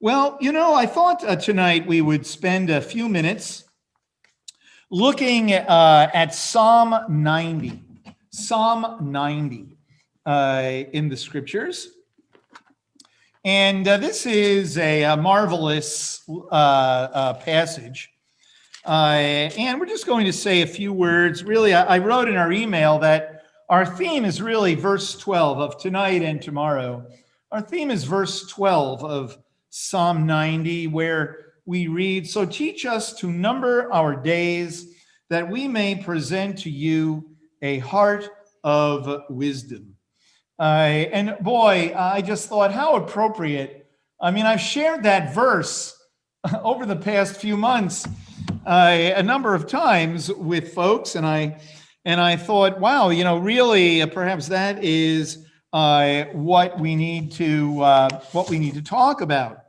Well, you know, I thought uh, tonight we would spend a few minutes looking uh, at Psalm 90. Psalm 90 uh, in the scriptures. And uh, this is a, a marvelous uh, uh, passage. And we're just going to say a few words. Really, I, I wrote in our email that our theme is really verse 12 of tonight and tomorrow. Our theme is verse 12 of Psalm 90, where we read, So teach us to number our days that we may present to you a heart of wisdom. Uh, and boy, I just thought how appropriate. I mean, I've shared that verse over the past few months uh, a number of times with folks, and I and I thought, wow, you know, really, perhaps that is uh, what we need to uh, what we need to talk about.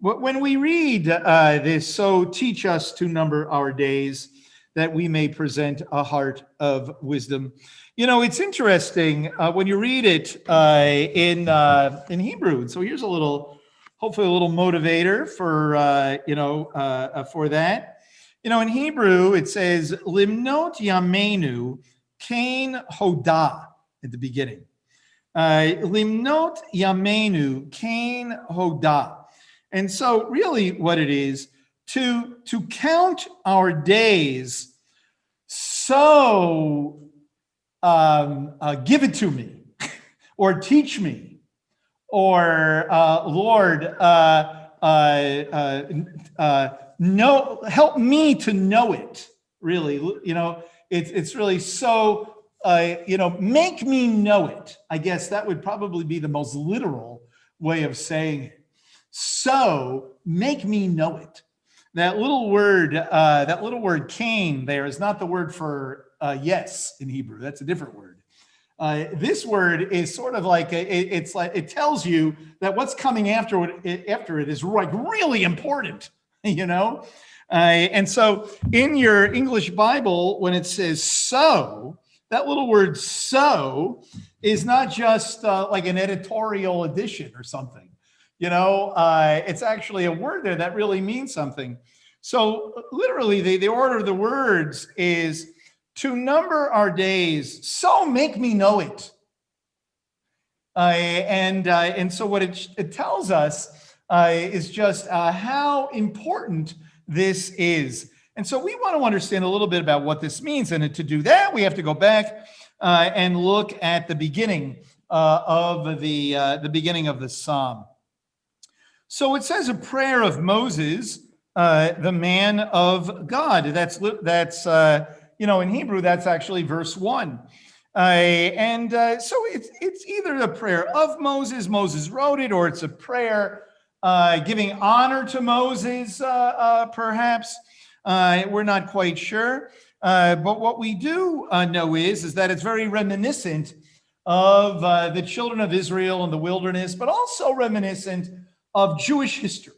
When we read uh, this, so teach us to number our days that we may present a heart of wisdom. You know, it's interesting uh, when you read it uh, in uh, in Hebrew. So here's a little, hopefully, a little motivator for uh, you know uh, for that. You know, in Hebrew it says limnot yamenu kain hoda at the beginning. Limnot yamenu kain hoda, and so really what it is to to count our days so um, uh, give it to me or teach me or uh, lord uh, uh, uh, uh, know help me to know it really. You know it's it's really so uh, you know make me know it. I guess that would probably be the most literal way of saying it so make me know it that little word, uh, that little word "kain" there is not the word for uh, yes in Hebrew. That's a different word. Uh, this word is sort of like a, it, it's like it tells you that what's coming after it, after it is like really important, you know. Uh, and so, in your English Bible, when it says "so," that little word "so" is not just uh, like an editorial addition or something you know uh, it's actually a word there that really means something. So literally the, the order of the words is to number our days so make me know it. Uh, and uh, and so what it, it tells us uh, is just uh, how important this is. And so we want to understand a little bit about what this means. And to do that we have to go back uh, and look at the beginning uh, of the the beginning of the psalm so it says a prayer of Moses, uh, the man of God. That's that's uh, you know in Hebrew that's actually verse one, uh, and uh, so it's it's either a prayer of Moses, Moses wrote it, or it's a prayer uh, giving honor to Moses, uh, perhaps. we're not quite sure, but what we do know is is that it's very reminiscent of the children of Israel in the wilderness, but also reminiscent of Jewish history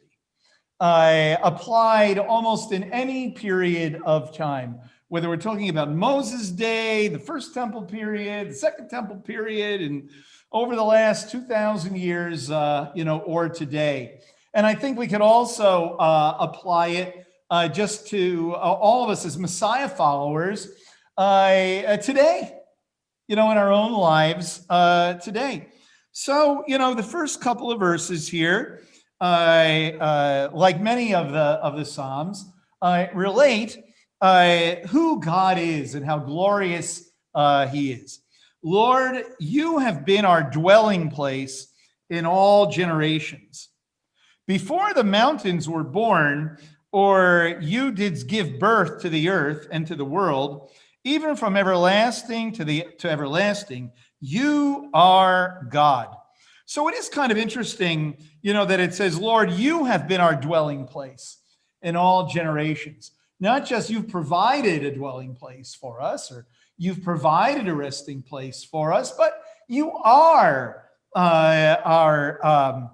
uh, applied almost in any period of time, whether we're talking about Moses' day, the first temple period, the second temple period, and over the last 2,000 years, uh, you know, or today. And I think we could also uh, apply it uh, just to uh, all of us as Messiah followers uh, today, you know, in our own lives today. So, you know, the first couple of verses here, uh, uh, like many of the of the Psalms, uh, relate uh, who God is and how glorious uh, He is. Lord, you have been our dwelling place in all generations. Before the mountains were born, or you did give birth to the earth and to the world, even from everlasting to the to everlasting, you are God. So it is kind of interesting, you know, that it says, Lord, you have been our dwelling place in all generations. Not just you've provided a dwelling place for us or you've provided a resting place for us, but you are uh, our, um,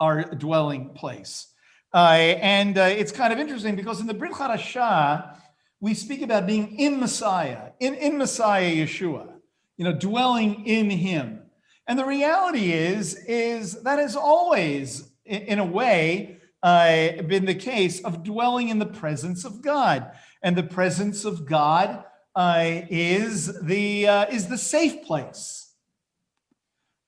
our dwelling place. Uh, and uh, it's kind of interesting because in the Brit Hadashah, we speak about being in Messiah, in, in Messiah Yeshua, you know, dwelling in him. And the reality is, is that has always in, a way, uh, been the case of dwelling in the presence of God. And the presence of God uh, is the uh, is the safe place.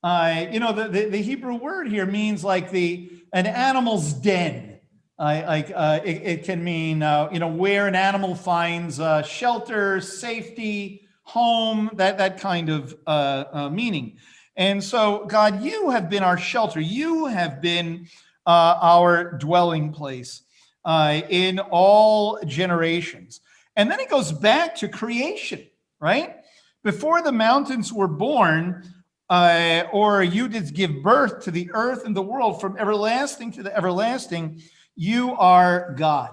Uh, you know, the, the, the Hebrew word here means like the an animal's den. Uh, like uh, it, it can mean you know where an animal finds shelter, safety, home, that that kind of uh, uh, meaning. And so, God, you have been our shelter. You have been uh, our dwelling place uh, in all generations. And then it goes back to creation, right? Before the mountains were born, uh, or you did give birth to the earth and the world from everlasting to the everlasting, you are God.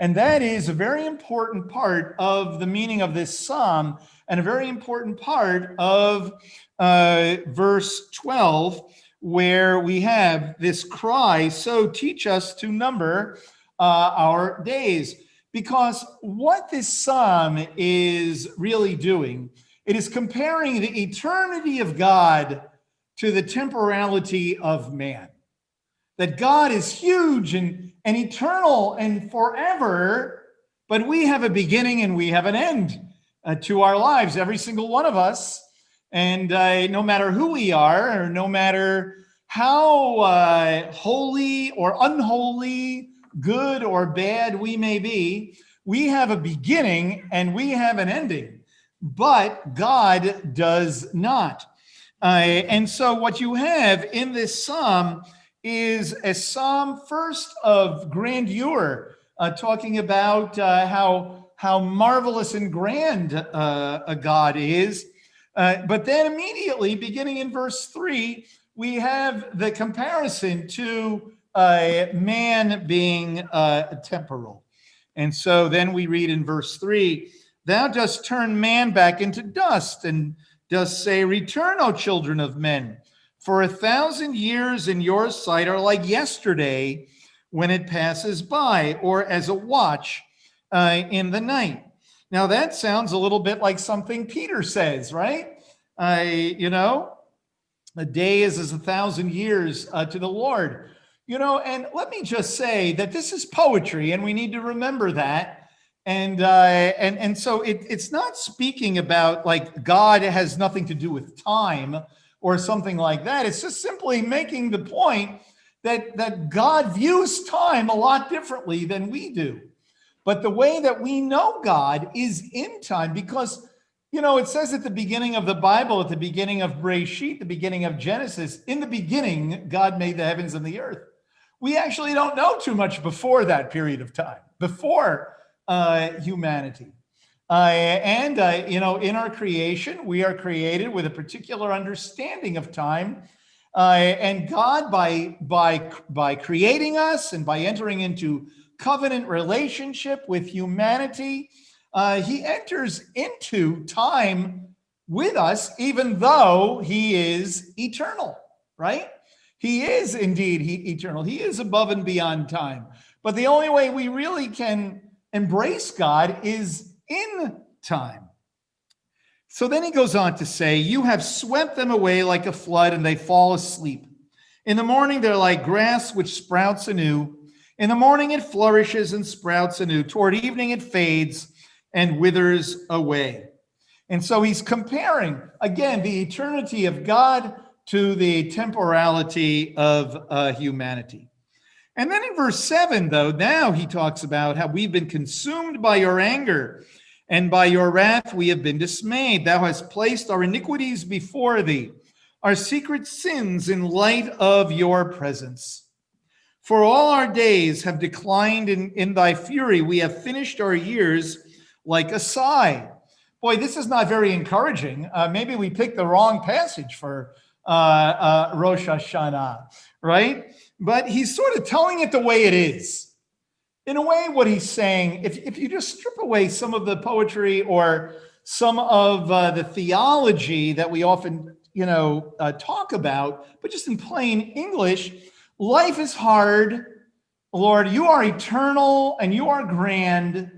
And that is a very important part of the meaning of this psalm and a very important part of uh, verse 12, where we have this cry So teach us to number uh, our days. Because what this psalm is really doing, it is comparing the eternity of God to the temporality of man. That God is huge and, and eternal and forever, but we have a beginning and we have an end uh, to our lives, every single one of us. And uh, no matter who we are, or no matter how uh, holy or unholy, good or bad we may be, we have a beginning and we have an ending, but God does not. Uh, and so, what you have in this psalm is a psalm first of grandeur, uh, talking about uh, how how marvelous and grand uh, a God is. Uh, but then immediately, beginning in verse three, we have the comparison to uh, man being uh, temporal. And so then we read in verse three, Thou dost turn man back into dust and dost say, Return, O children of men. For a thousand years in your sight are like yesterday when it passes by, or as a watch uh, in the night. Now that sounds a little bit like something Peter says, right? You know, a day is as a thousand years uh, to the Lord. You know, and let me just say that this is poetry, and we need to remember that. And uh, and and so it, it's not speaking about like God has nothing to do with time or something like that. It's just simply making the point that that God views time a lot differently than we do. But the way that we know God is in time because, you know, it says at the beginning of the Bible, at the beginning of Breshit, the beginning of Genesis, in the beginning, God made the heavens and the earth. We actually don't know too much before that period of time, before uh, humanity. Uh, and, uh, you know, in our creation, we are created with a particular understanding of time. Uh, and God, by, by, by creating us and by entering into covenant relationship with humanity. Uh, he enters into time with us, even though he is eternal, right? He is indeed he, eternal. He is above and beyond time. But the only way we really can embrace God is in time. So then he goes on to say, You have swept them away like a flood, and they fall asleep. In the morning, they're like grass which sprouts anew. In the morning it flourishes and sprouts anew. Toward evening it fades and withers away. And so he's comparing, again, the eternity of God to the temporality of uh, humanity. And then in verse 7, though, now he talks about how we've been consumed by your anger, and by your wrath we have been dismayed. Thou hast placed our iniquities before thee, our secret sins in light of your presence. For all our days have declined in, in thy fury. We have finished our years like a sigh. Boy, this is not very encouraging. Uh, maybe we picked the wrong passage for uh, uh, Rosh Hashanah, right? But he's sort of telling it the way it is. In a way, what he's saying, if, if you just strip away some of the poetry or some of uh, the theology that we often, you know, uh, talk about, but just in plain English, Life is hard. Lord, you are eternal and you are grand,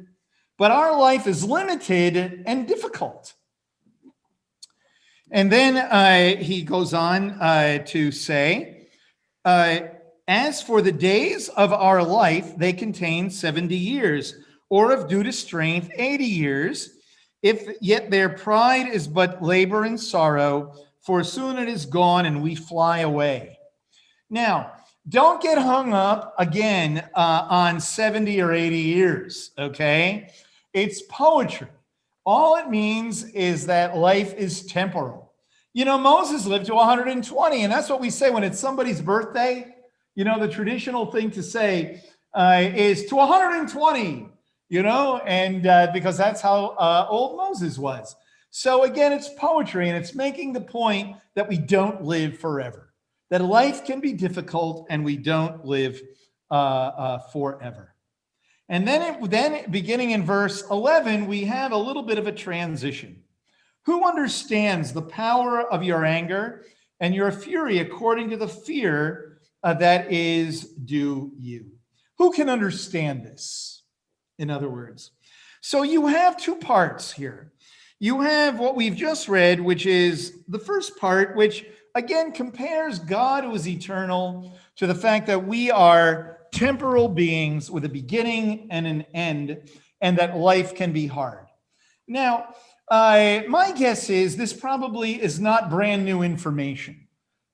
but our life is limited and difficult. And then uh, he goes on uh, to say, uh, As for the days of our life, they contain 70 years, or if due to strength, 80 years. If yet their pride is but labor and sorrow, for soon it is gone and we fly away. Now, don't get hung up again uh, on 70 or 80 years, okay? It's poetry. All it means is that life is temporal. You know, Moses lived to 120, and that's what we say when it's somebody's birthday. You know, the traditional thing to say uh, is to 120, you know, and uh, because that's how uh, old Moses was. So again, it's poetry, and it's making the point that we don't live forever, that life can be difficult, and we don't live uh, uh, forever. And then, it, then beginning in verse 11, we have a little bit of a transition. Who understands the power of your anger and your fury according to the fear uh, that is due you? Who can understand this? In other words, so you have two parts here. You have what we've just read, which is the first part, which again compares God, who is eternal, to the fact that we are temporal beings with a beginning and an end, and that life can be hard. Now, my guess is this probably is not brand new information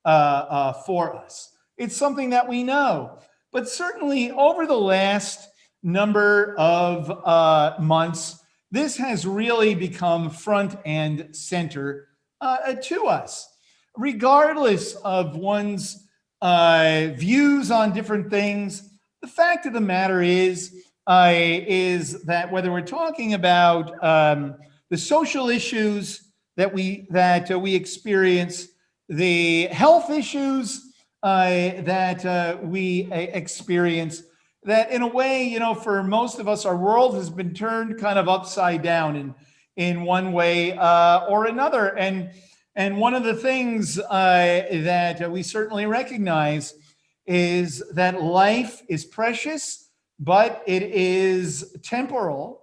uh, uh, for us. It's something that we know, but certainly over the last number of uh, months, this has really become front and center uh, to us, regardless of one's uh, views on different things the fact of the matter is, uh, is that whether we're talking about um, the social issues that we that uh, we experience, the health issues uh, that uh, we uh, experience, that in a way, you know, for most of us, our world has been turned kind of upside down in in one way or another, and and one of the things that we certainly recognize is that life is precious, but it is temporal.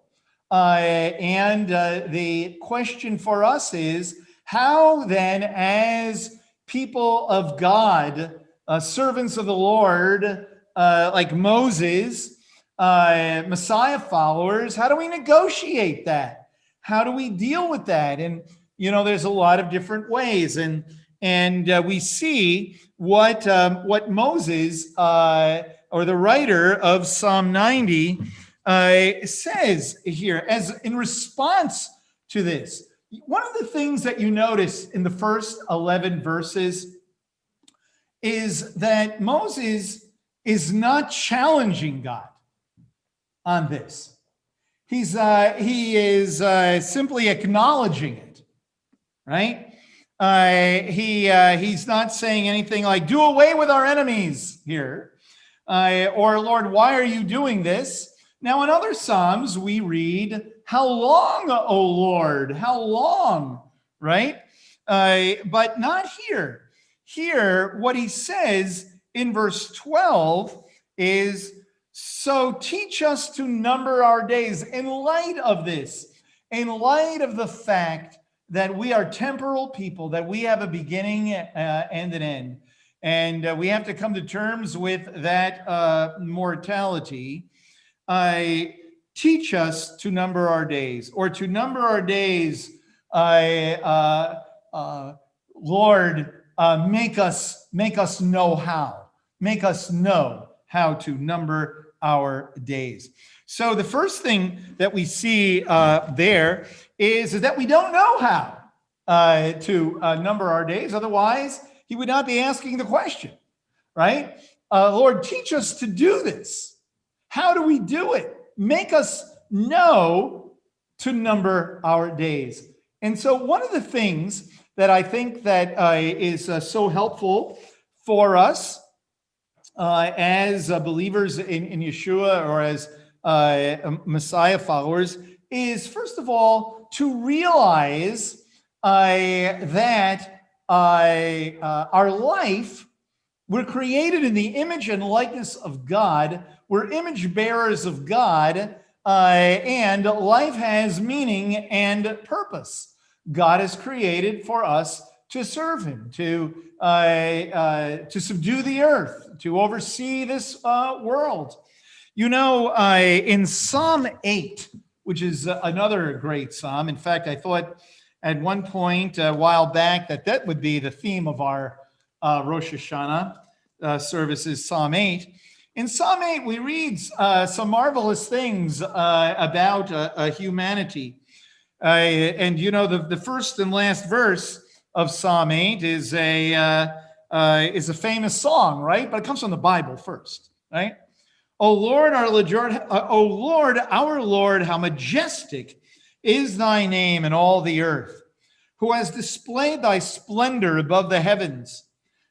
Uh, and uh, the question for us is how then, as people of God, uh, servants of the Lord, uh, like Moses, uh, Messiah followers, how do we negotiate that? How do we deal with that? And, you know, there's a lot of different ways. And and uh, we see what um, what Moses uh, or the writer of Psalm 90 uh, says here as in response to this. One of the things that you notice in the first 11 verses is that Moses is not challenging God on this. He's uh, he is uh, simply acknowledging it, right? Uh, he uh, he's not saying anything like "do away with our enemies" here, uh, or "Lord, why are you doing this?" Now, in other psalms, we read, "How long, O Lord? How long?" Right? Uh, but not here. Here, what he says in verse twelve is, "So teach us to number our days." In light of this, in light of the fact that we are temporal people, that we have a beginning uh, and an end. And uh, we have to come to terms with that uh, mortality. I teach us to number our days, or to number our days. I, uh, uh, Lord, uh, make us make us know how. Make us know how to number our days. So the first thing that we see uh, there is, is that we don't know how uh, to uh, number our days. Otherwise, he would not be asking the question, right? Uh, Lord, teach us to do this. How do we do it? Make us know to number our days. And so, one of the things that I think that uh, is uh, so helpful for us as believers in, in Yeshua or as Messiah followers is, first of all, to realize uh, that uh, uh, our life, we're created in the image and likeness of God. We're image bearers of God, uh, and life has meaning and purpose. God has created for us to serve him, to, uh, uh, to subdue the earth, to oversee this uh, world. You know, uh, in Psalm 8, which is uh, another great psalm, in fact, I thought at one point a while back that that would be the theme of our uh, Rosh Hashanah uh, services, Psalm 8. In Psalm 8, we read uh, some marvelous things uh, about uh, uh, humanity. Uh, and you know, the, the first and last verse of Psalm 8 is a, uh, uh, is a famous song, right? But it comes from the Bible first, right? O Lord, our Lord, uh, O Lord, our Lord, how majestic is thy name in all the earth, who has displayed thy splendor above the heavens.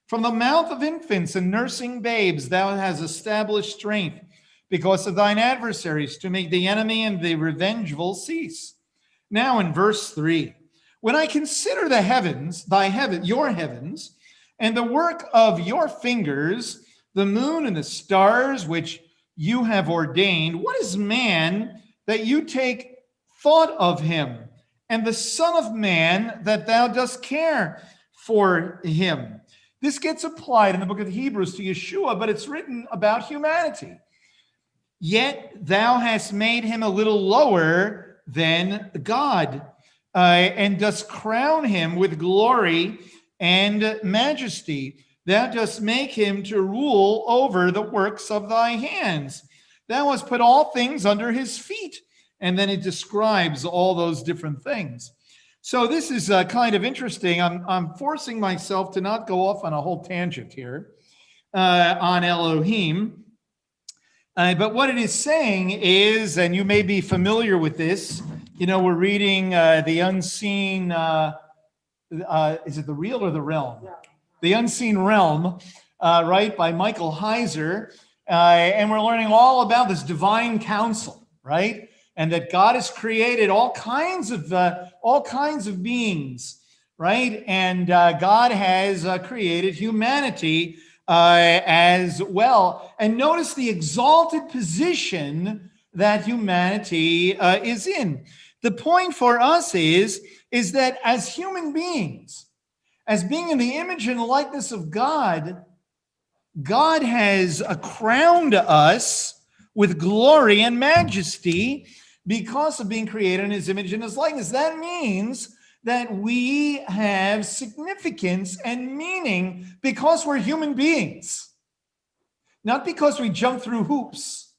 From the mouth of infants and nursing babes, thou hast established strength because of thine adversaries to make the enemy and the revengeful cease. Now in verse three, when I consider the heavens, thy heaven, your heavens, and the work of your fingers, the moon and the stars which you have ordained, what is man that you take thought of him, and the Son of Man that thou dost care for him? This gets applied in the book of Hebrews to Yeshua, but it's written about humanity. Yet thou hast made him a little lower than God, uh, and dost crown him with glory and majesty. Thou dost make him to rule over the works of thy hands. Thou hast put all things under his feet. And then it describes all those different things. So this is uh, kind of interesting. I'm, I'm forcing myself to not go off on a whole tangent here uh, on Elohim. Uh, but what it is saying is, and you may be familiar with this, you know, we're reading uh, The Unseen, uh, uh, is it The Real or The Realm? The Unseen Realm, uh, right, by Michael Heiser. Uh, and we're learning all about this divine council, right? And that God has created all kinds of uh, all kinds of beings, right? And uh, God has uh, created humanity uh, as well. And notice the exalted position that humanity is in. The point for us is is that as human beings, as being in the image and likeness of God, God has crowned us with glory and majesty because of being created in his image and his likeness. That means that we have significance and meaning because we're human beings, not because we jump through hoops,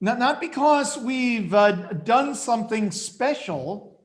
not, not because we've uh, done something special,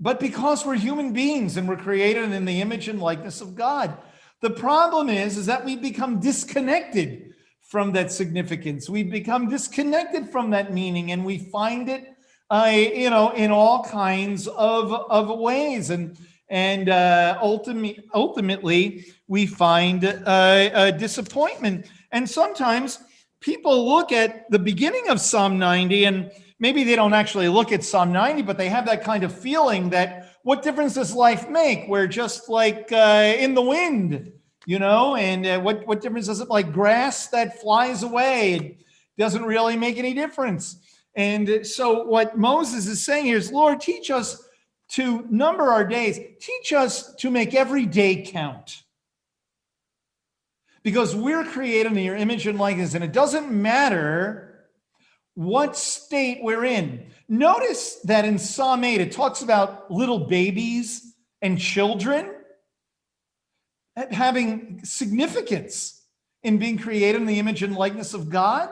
but because we're human beings and we're created in the image and likeness of God. The problem is, is that we become disconnected from that significance. We become disconnected from that meaning and we find it, uh, you know, in all kinds of, of ways. And, and uh, ultimately, ultimately, we find uh, disappointment. And sometimes people look at the beginning of Psalm 90 and maybe they don't actually look at Psalm 90, but they have that kind of feeling that what difference does life make? We're just like uh, in the wind you know, and uh, what, what difference does it like grass that flies away? It doesn't really make any difference. And so what Moses is saying here is, Lord, teach us to number our days. Teach us to make every day count. Because we're created in your image and likeness, and it doesn't matter what state we're in. Notice that in Psalm 8, it talks about little babies and children having significance in being created in the image and likeness of God.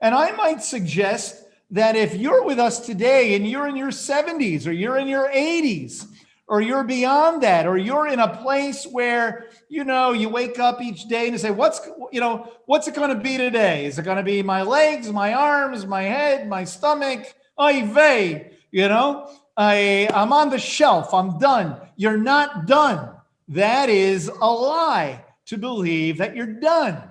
And I might suggest that if you're with us today and you're in your 70s or you're in your 80s or you're beyond that or you're in a place where you know you wake up each day and say what's you know what's it going to be today? Is it going to be my legs my arms my head my stomach? Ay vey you know? I, i'm on the shelf. I'm done. You're not done. That is a lie to believe that you're done.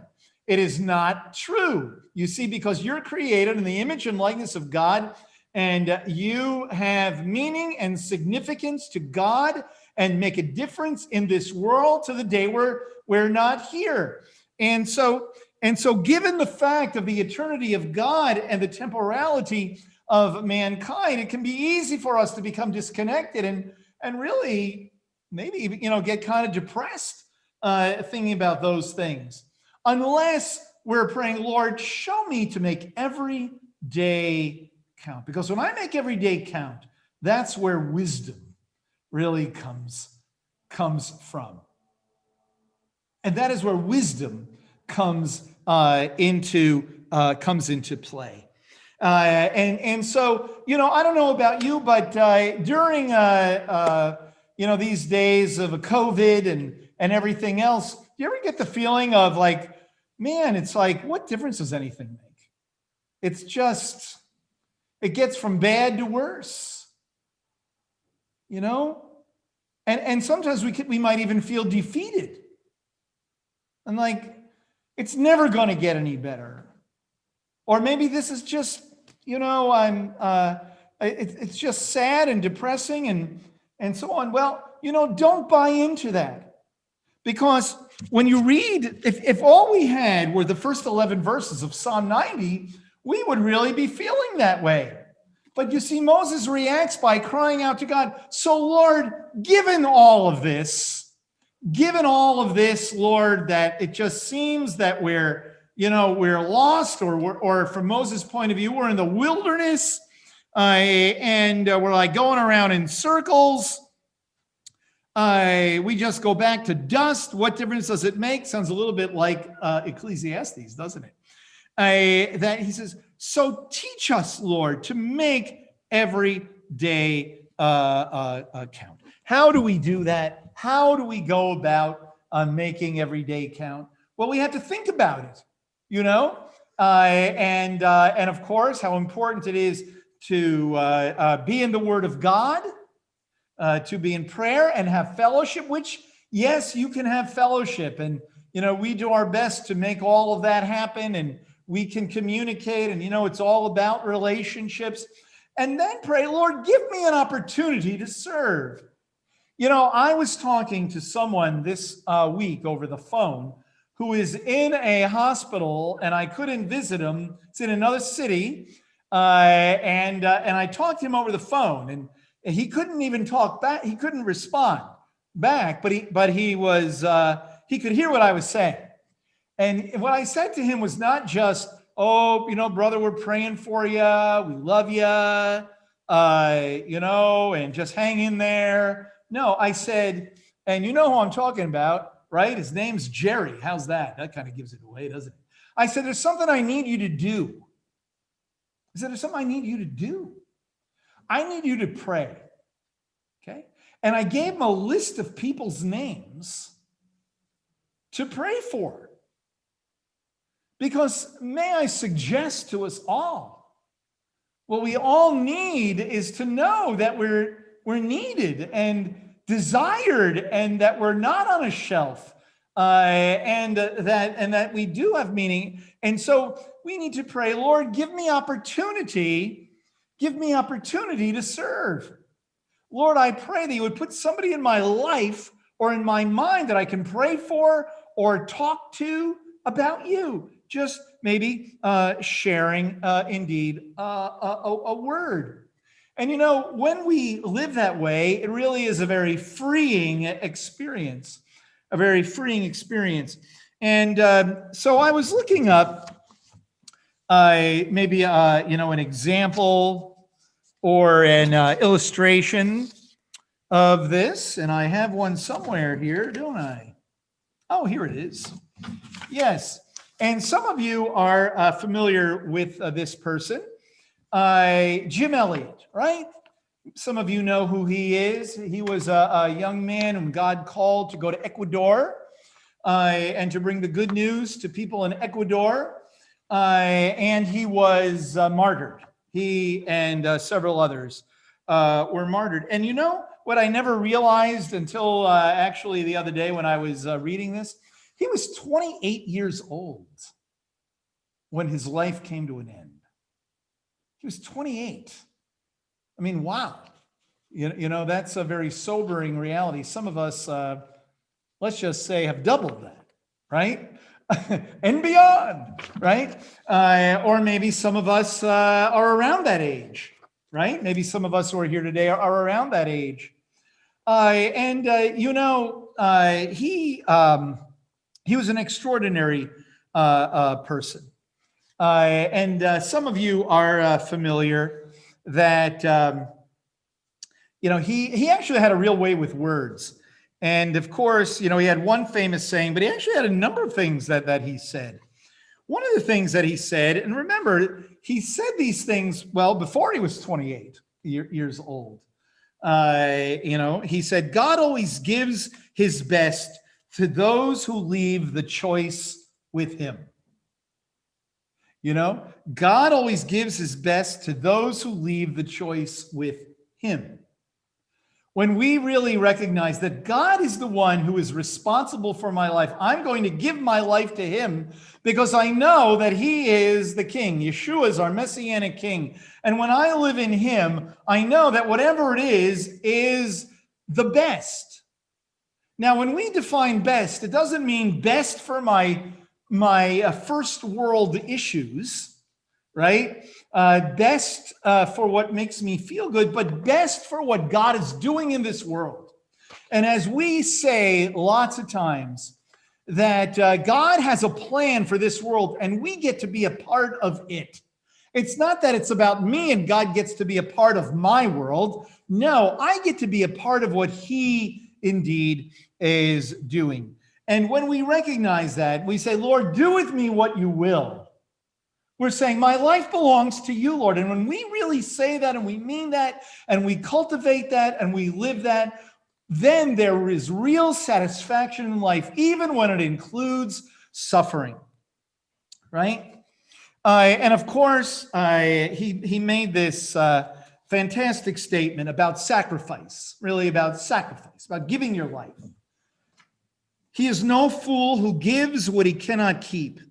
It is not true. You see, because you're created in the image and likeness of God, and you have meaning and significance to God and make a difference in this world to the day we're, we're not here. And so, and so, given the fact of the eternity of God and the temporality of mankind, it can be easy for us to become disconnected and, and really maybe you know, get kind of depressed uh, thinking about those things. Unless we're praying, Lord, show me to make every day count. Because when I make every day count, that's where wisdom really comes, comes from. And that is where wisdom comes uh, into uh, comes into play. Uh, and and so you know I don't know about you, but uh, during uh, uh, you know these days of a COVID and and everything else, do you ever get the feeling of like, man, it's like, what difference does anything make? It's just it gets from bad to worse. You know, and and sometimes we could, we might even feel defeated. And like, it's never going to get any better. Or maybe this is just, you know, I'm, uh, it, it's just sad and depressing and, and so on. Well, you know, don't buy into that. Because when you read, if, if all we had were the first 11 verses of Psalm 90, we would really be feeling that way. But you see, Moses reacts by crying out to God, So, Lord, given all of this, given all of this, Lord, that it just seems that we're, you know, we're lost, or or from Moses' point of view, we're in the wilderness, uh, and uh, we're like going around in circles. Uh, we just go back to dust. What difference does it make? Sounds a little bit like uh, Ecclesiastes, doesn't it? Uh, that he says, so teach us, Lord, to make every day uh, uh, uh, count. How do we do that? How do we go about uh, making every day count? Well, we have to think about it, you know, uh, and and of course, how important it is to be in the Word of God, to be in prayer and have fellowship. Which, yes, you can have fellowship, and you know, we do our best to make all of that happen, and we can communicate, and you know, it's all about relationships. And then pray, Lord, give me an opportunity to serve. You know, I was talking to someone this uh, week over the phone who is in a hospital, and I couldn't visit him. It's in another city, uh, and uh, and I talked to him over the phone, and he couldn't even talk back. He couldn't respond back, but he but he was uh, he could hear what I was saying. And what I said to him was not just, "Oh, you know, brother, we're praying for you. We love you." Uh, you know, and just hang in there no, I said, and you know who I'm talking about, right? His name's Jerry. How's that? That kind of gives it away, doesn't it? I said, There's something I need you to do. I said, There's something I need you to do. I need you to pray. Okay. And I gave him a list of people's names to pray for. Because may I suggest to us all, what we all need is to know that we're we're needed and desired and that we're not on a shelf uh, and uh, that and that we do have meaning. And so we need to pray lord give me opportunity give me opportunity to serve. Lord i pray that you would put somebody in my life or in my mind that i can pray for or talk to about you just maybe uh, sharing uh, indeed uh, a, a word and you know, when we live that way, it really is a very freeing experience, a very freeing experience. And um, so I was looking up uh, maybe uh, you know an example or an uh, illustration of this, and I have one somewhere here, don't I? Oh, here it is. Yes, and some of you are uh, familiar with uh, this person uh, Jim Elliot, right? Some of you know who he is. He was a, a young man whom God called to go to Ecuador uh, and to bring the good news to people in Ecuador. Uh, and he was uh, martyred. He and several others were martyred. And you know what I never realized until actually the other day when I was reading this? He was 28 years old when his life came to an end. He was 28. I mean, wow. You, you know, that's a very sobering reality. Some of us, uh, let's just say, have doubled that, right? and beyond, right? Uh, or maybe some of us uh, are around that age, right? Maybe some of us who are here today are, are around that age. Uh, and uh, you know, uh, he um, he was an extraordinary uh, uh, person. Uh, and uh, some of you are uh, familiar that um, you know he he actually had a real way with words. And of course, you know, he had one famous saying, but he actually had a number of things that that he said. One of the things that he said, and remember, he said these things well before he was 28 year, years old. Uh, you know, he said, God always gives his best to those who leave the choice with him. You know, God always gives his best to those who leave the choice with him. When we really recognize that God is the one who is responsible for my life, I'm going to give my life to him because I know that he is the king. Yeshua is our messianic king. And when I live in him, I know that whatever it is, is the best. Now, when we define best, it doesn't mean best for my my uh, first world issues, right? Uh, best uh, for what makes me feel good, but best for what God is doing in this world. And as we say lots of times, that uh, God has a plan for this world and we get to be a part of it. It's not that it's about me and God gets to be a part of my world. No, I get to be a part of what He indeed is doing. And when we recognize that, we say, Lord, do with me what you will. We're saying, My life belongs to you, Lord. And when we really say that and we mean that and we cultivate that and we live that, then there is real satisfaction in life, even when it includes suffering. Right? Uh, and of course, uh, he, he made this uh, fantastic statement about sacrifice, really about sacrifice, about giving your life. He is no fool who gives what he cannot keep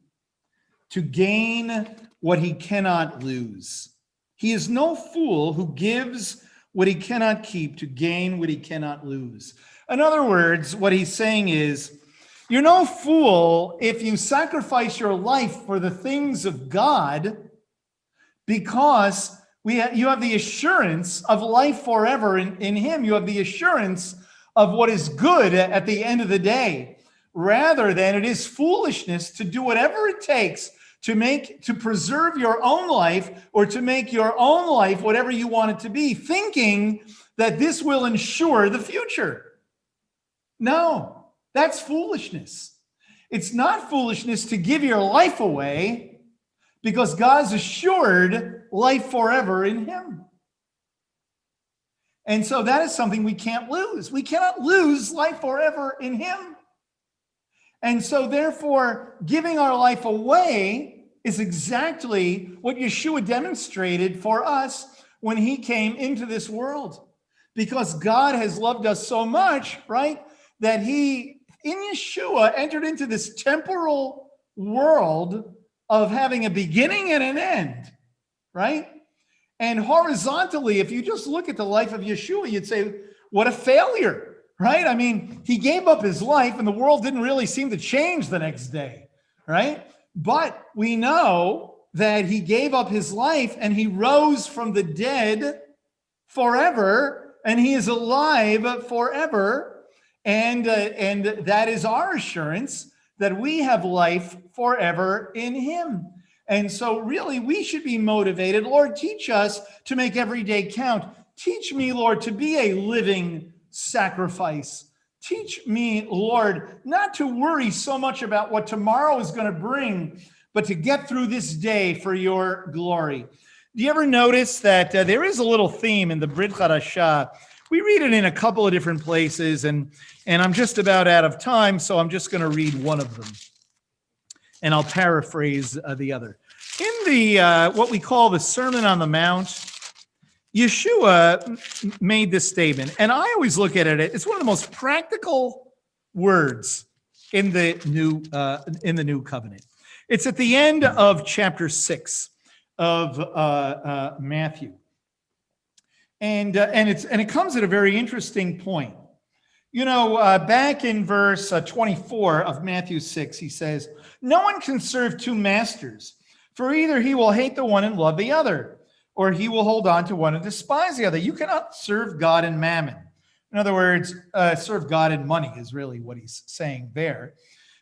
to gain what he cannot lose. He is no fool who gives what he cannot keep to gain what he cannot lose. In other words, what he's saying is, you're no fool if you sacrifice your life for the things of God because we ha- you have the assurance of life forever in, in him. You have the assurance of what is good at the end of the day rather than it is foolishness to do whatever it takes to make to preserve your own life or to make your own life whatever you want it to be thinking that this will ensure the future. No that's foolishness. It's not foolishness to give your life away because god's assured life forever in him. And so that is something we can't lose. We cannot lose life forever in him and so, therefore, giving our life away is exactly what Yeshua demonstrated for us when he came into this world. Because God has loved us so much, right, that he, in Yeshua, entered into this temporal world of having a beginning and an end, right? And horizontally, if you just look at the life of Yeshua, you'd say, what a failure right? I mean, he gave up his life and the world didn't really seem to change the next day, right? But we know that he gave up his life and he rose from the dead forever and he is alive forever. And, uh, and that is our assurance that we have life forever in him. And so, really, we should be motivated. Lord, teach us to make every day count. Teach me, Lord, to be a living sacrifice. Teach me, Lord, not to worry so much about what tomorrow is going to bring, but to get through this day for your glory. Do you ever notice that uh, there is a little theme in the Brit Hadashah? We read it in a couple of different places, and, and I'm just about out of time, so I'm just going to read one of them. And I'll paraphrase uh, the other. In the uh, what we call the Sermon on the Mount, Yeshua made this statement, and I always look at it. It's one of the most practical words in the new uh, in the new covenant. It's at the end of chapter six of uh, uh, Matthew, and uh, and it's and it comes at a very interesting point. You know, uh, back in verse uh, 24 of Matthew 6, he says, No one can serve two masters, for either he will hate the one and love the other or he will hold on to one and despise the other. You cannot serve God and mammon. In other words, uh, serve God and money is really what he's saying there.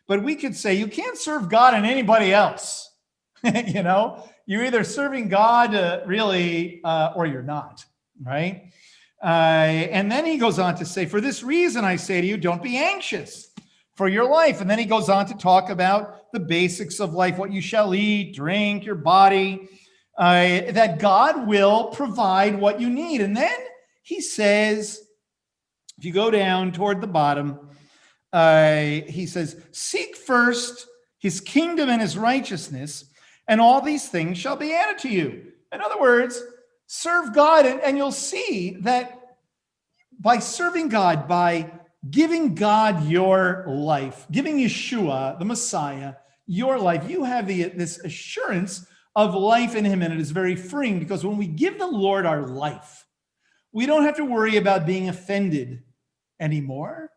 But we could say you can't serve God and anybody else. you know, you're either serving God uh, really uh, or you're not, right? Uh, and then he goes on to say, For this reason, I say to you, don't be anxious for your life. And then he goes on to talk about the basics of life what you shall eat, drink, your body, uh, that God will provide what you need. And then he says, if you go down toward the bottom, uh, he says, Seek first his kingdom and his righteousness, and all these things shall be added to you. In other words, serve God, and, and you'll see that by serving God, by giving God your life, giving Yeshua, the Messiah, your life, you have the, this assurance of life in Him, and it is very freeing because when we give the Lord our life, we don't have to worry about being offended anymore.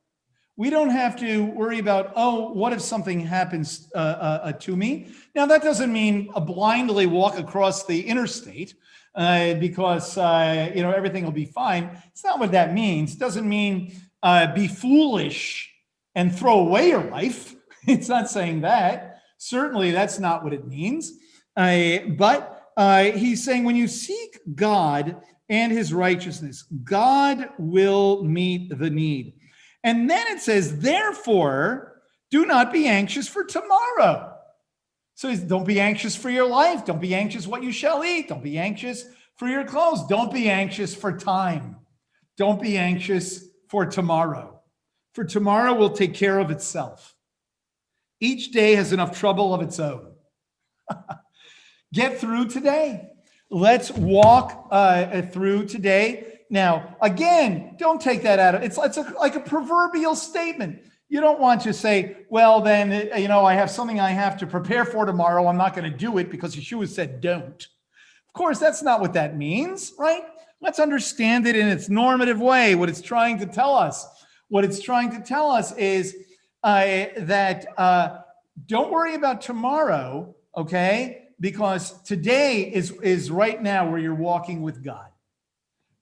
We don't have to worry about, oh, what if something happens uh, uh, uh to me? Now, that doesn't mean a blindly walk across the interstate uh, because, uh, you know, everything will be fine. It's not what that means. It doesn't mean uh, be foolish and throw away your life. It's not saying that. Certainly, that's not what it means. But uh, he's saying when you seek God and his righteousness, God will meet the need. And then it says, therefore, do not be anxious for tomorrow. So don't be anxious for your life. Don't be anxious what you shall eat. Don't be anxious for your clothes. Don't be anxious for time. Don't be anxious for tomorrow. For tomorrow will take care of itself. Each day has enough trouble of its own. Get through today. Let's walk uh, through today now, again, don't take that out of it's, it's a, like a proverbial statement. You don't want to say, well, then, uh, you know, I have something I have to prepare for tomorrow. I'm not going to do it because Yeshua said don't. Of course, that's not what that means, right? Let's understand it in its normative way, what it's trying to tell us. What it's trying to tell us is uh, that uh, don't worry about tomorrow, okay? Because today is, is right now where you're walking with God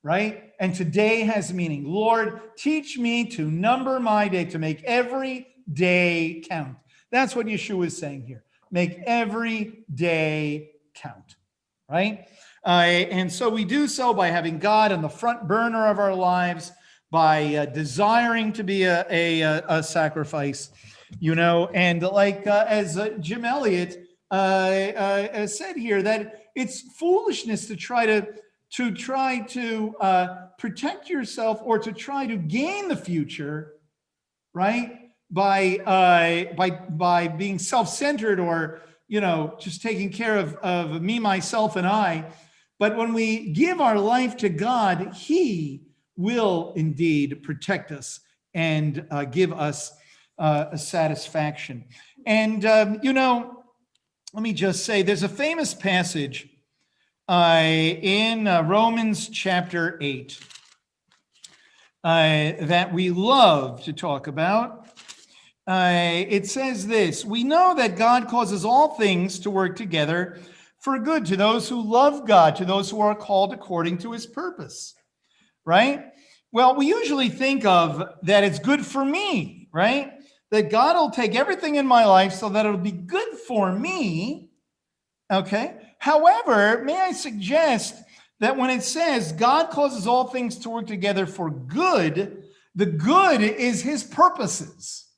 right? And today has meaning. Lord, teach me to number my day, to make every day count. That's what Yeshua is saying here. Make every day count, right? Uh, and so we do so by having God on the front burner of our lives, by uh, desiring to be a, a, a, sacrifice, you know, and like uh, as uh, Jim Elliot uh, uh, said here, that it's foolishness to try to to try to uh, protect yourself or to try to gain the future, right? By uh, by by being self-centered or you know just taking care of of me, myself, and I. But when we give our life to God, He will indeed protect us and uh, give us uh, a satisfaction. And um, you know, let me just say, there's a famous passage uh, in uh, Romans chapter 8 uh, that we love to talk about. Uh, it says this We know that God causes all things to work together for good to those who love God, to those who are called according to his purpose, right? Well, we usually think of that it's good for me, right? That God will take everything in my life so that it'll be good for me, okay? However, may I suggest that when it says God causes all things to work together for good, the good is his purposes.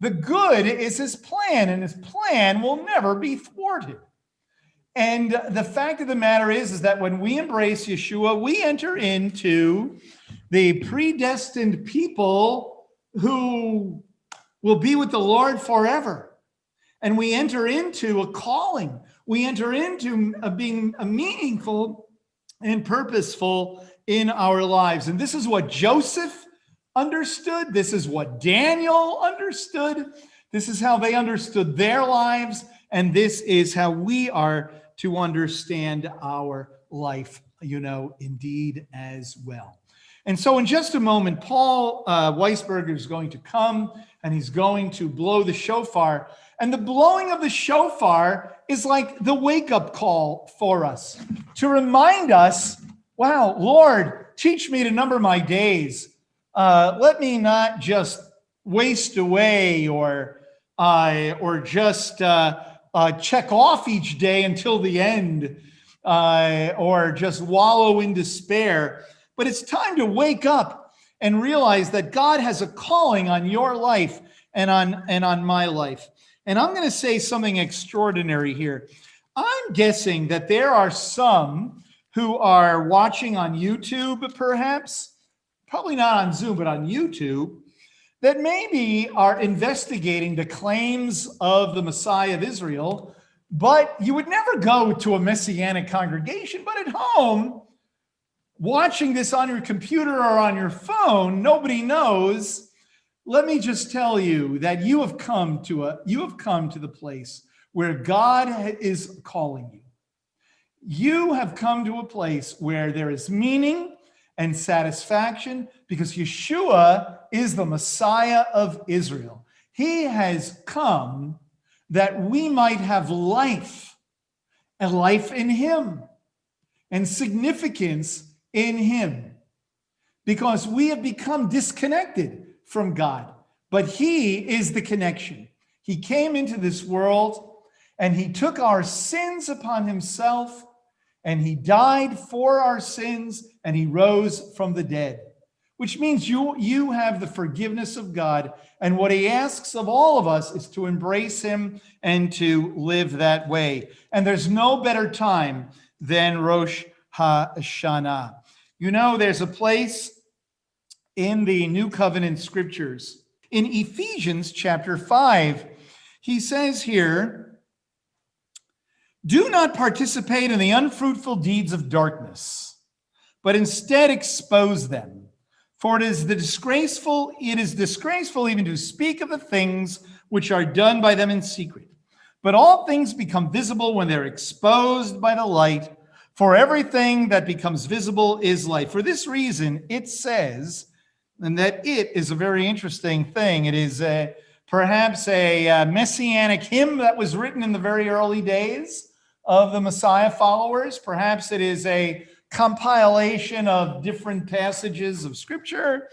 The good is his plan, and his plan will never be thwarted. And the fact of the matter is, is that when we embrace Yeshua, we enter into the predestined people who will be with the Lord forever. And we enter into a calling we enter into a being a meaningful and purposeful in our lives. And this is what Joseph understood. This is what Daniel understood. This is how they understood their lives. And this is how we are to understand our life, you know, indeed as well. And so, in just a moment, Paul uh, Weisberger is going to come and he's going to blow the shofar. And the blowing of the shofar is like the wake up call for us to remind us wow, Lord, teach me to number my days. uh, let me not just waste away or uh, or just uh, uh, check off each day until the end or just wallow in despair. But it's time to wake up and realize that God has a calling on your life and on and on my life. And I'm going to say something extraordinary here. I'm guessing that there are some who are watching on YouTube, perhaps, probably not on Zoom, but on YouTube, that maybe are investigating the claims of the Messiah of Israel, but you would never go to a messianic congregation, but at home, watching this on your computer or on your phone, nobody knows. Let me just tell you that you have come to a you have come to the place where God is calling you. You have come to a place where there is meaning and satisfaction because Yeshua is the Messiah of Israel. He has come that we might have life and life in Him and significance in Him because we have become disconnected from God. But He is the connection. He came into this world and He took our sins upon Himself and He died for our sins and He rose from the dead which means you you have the forgiveness of God and what he asks of all of us is to embrace him and to live that way and there's no better time than Rosh Hashanah you know there's a place in the new covenant scriptures in Ephesians chapter 5 he says here do not participate in the unfruitful deeds of darkness but instead expose them for it is the disgraceful, it is disgraceful even to speak of the things which are done by them in secret. But all things become visible when they're exposed by the light. For everything that becomes visible is light. For this reason, it says, and that it is a very interesting thing. It is a, perhaps a, a messianic hymn that was written in the very early days of the Messiah followers. Perhaps it is a compilation of different passages of scripture.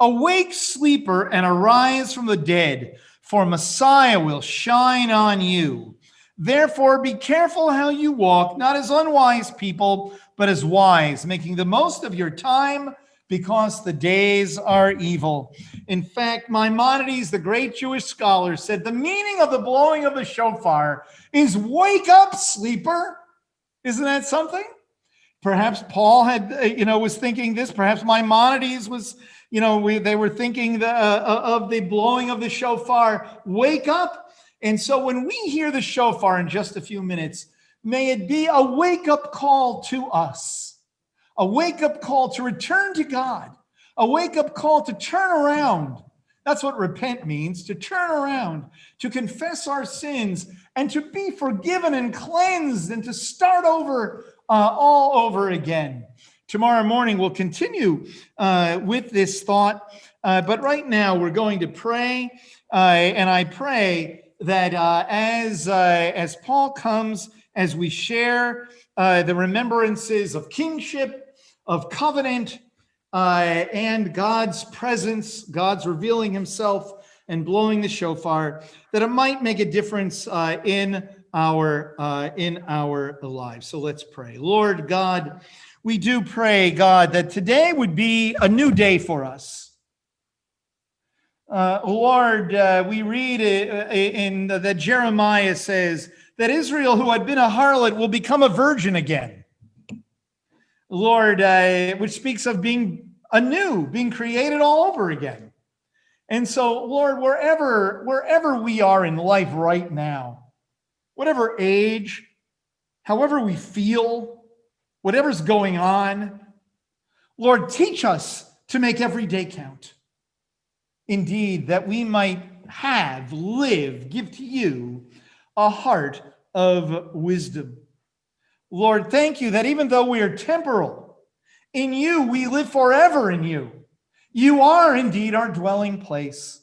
Awake, sleeper, and arise from the dead, for Messiah will shine on you. Therefore, be careful how you walk, not as unwise people, but as wise, making the most of your time because the days are evil. In fact, Maimonides, the great Jewish scholar, said the meaning of the blowing of the shofar is wake up, sleeper. Isn't that something? Perhaps Paul had, uh, you know, was thinking this. Perhaps Maimonides was, you know, we, they were thinking the, uh, uh, of the blowing of the shofar. Wake up. And so when we hear the shofar in just a few minutes, may it be a wake up call to us, a wake up call to return to God, a wake up call to turn around. That's what repent means to turn around, to confess our sins, and to be forgiven and cleansed, and to start over uh, all over again. Tomorrow morning, we'll continue uh, with this thought. Uh, but right now, we're going to pray. Uh, and I pray that uh, as, uh, as Paul comes, as we share the remembrances of kingship, of covenant, and God's presence, God's revealing himself and blowing the shofar, that it might make a difference in our uh, in our lives. So let's pray. Lord God, we do pray, God, that today would be a new day for us. Uh, Lord, uh, we read uh, in that Jeremiah says that Israel, who had been a harlot, will become a virgin again. Lord, uh, which speaks of being anew, being created all over again. And so, Lord, wherever wherever we are in life right now, whatever age, however we feel, whatever's going on. Lord, teach us to make every day count. Indeed, that we might have, live, give to you a heart of wisdom. Lord, thank you that even though we are temporal, in you we live forever in you. You are indeed our dwelling place.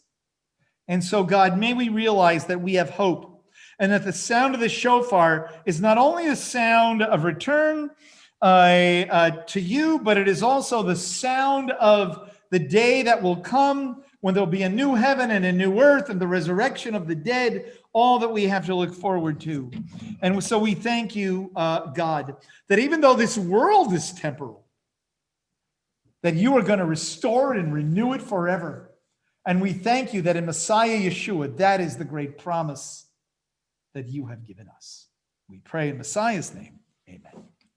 And so, God, may we realize that we have hope and that the sound of the shofar is not only a sound of return uh, uh, to you, but it is also the sound of the day that will come when there'll be a new heaven and a new earth and the resurrection of the dead, all that we have to look forward to. And so we thank you, uh, God, that even though this world is temporal, that you are going to restore it and renew it forever. And we thank you that in Messiah Yeshua, that is the great promise that you have given us. We pray in Messiah's name. Amen.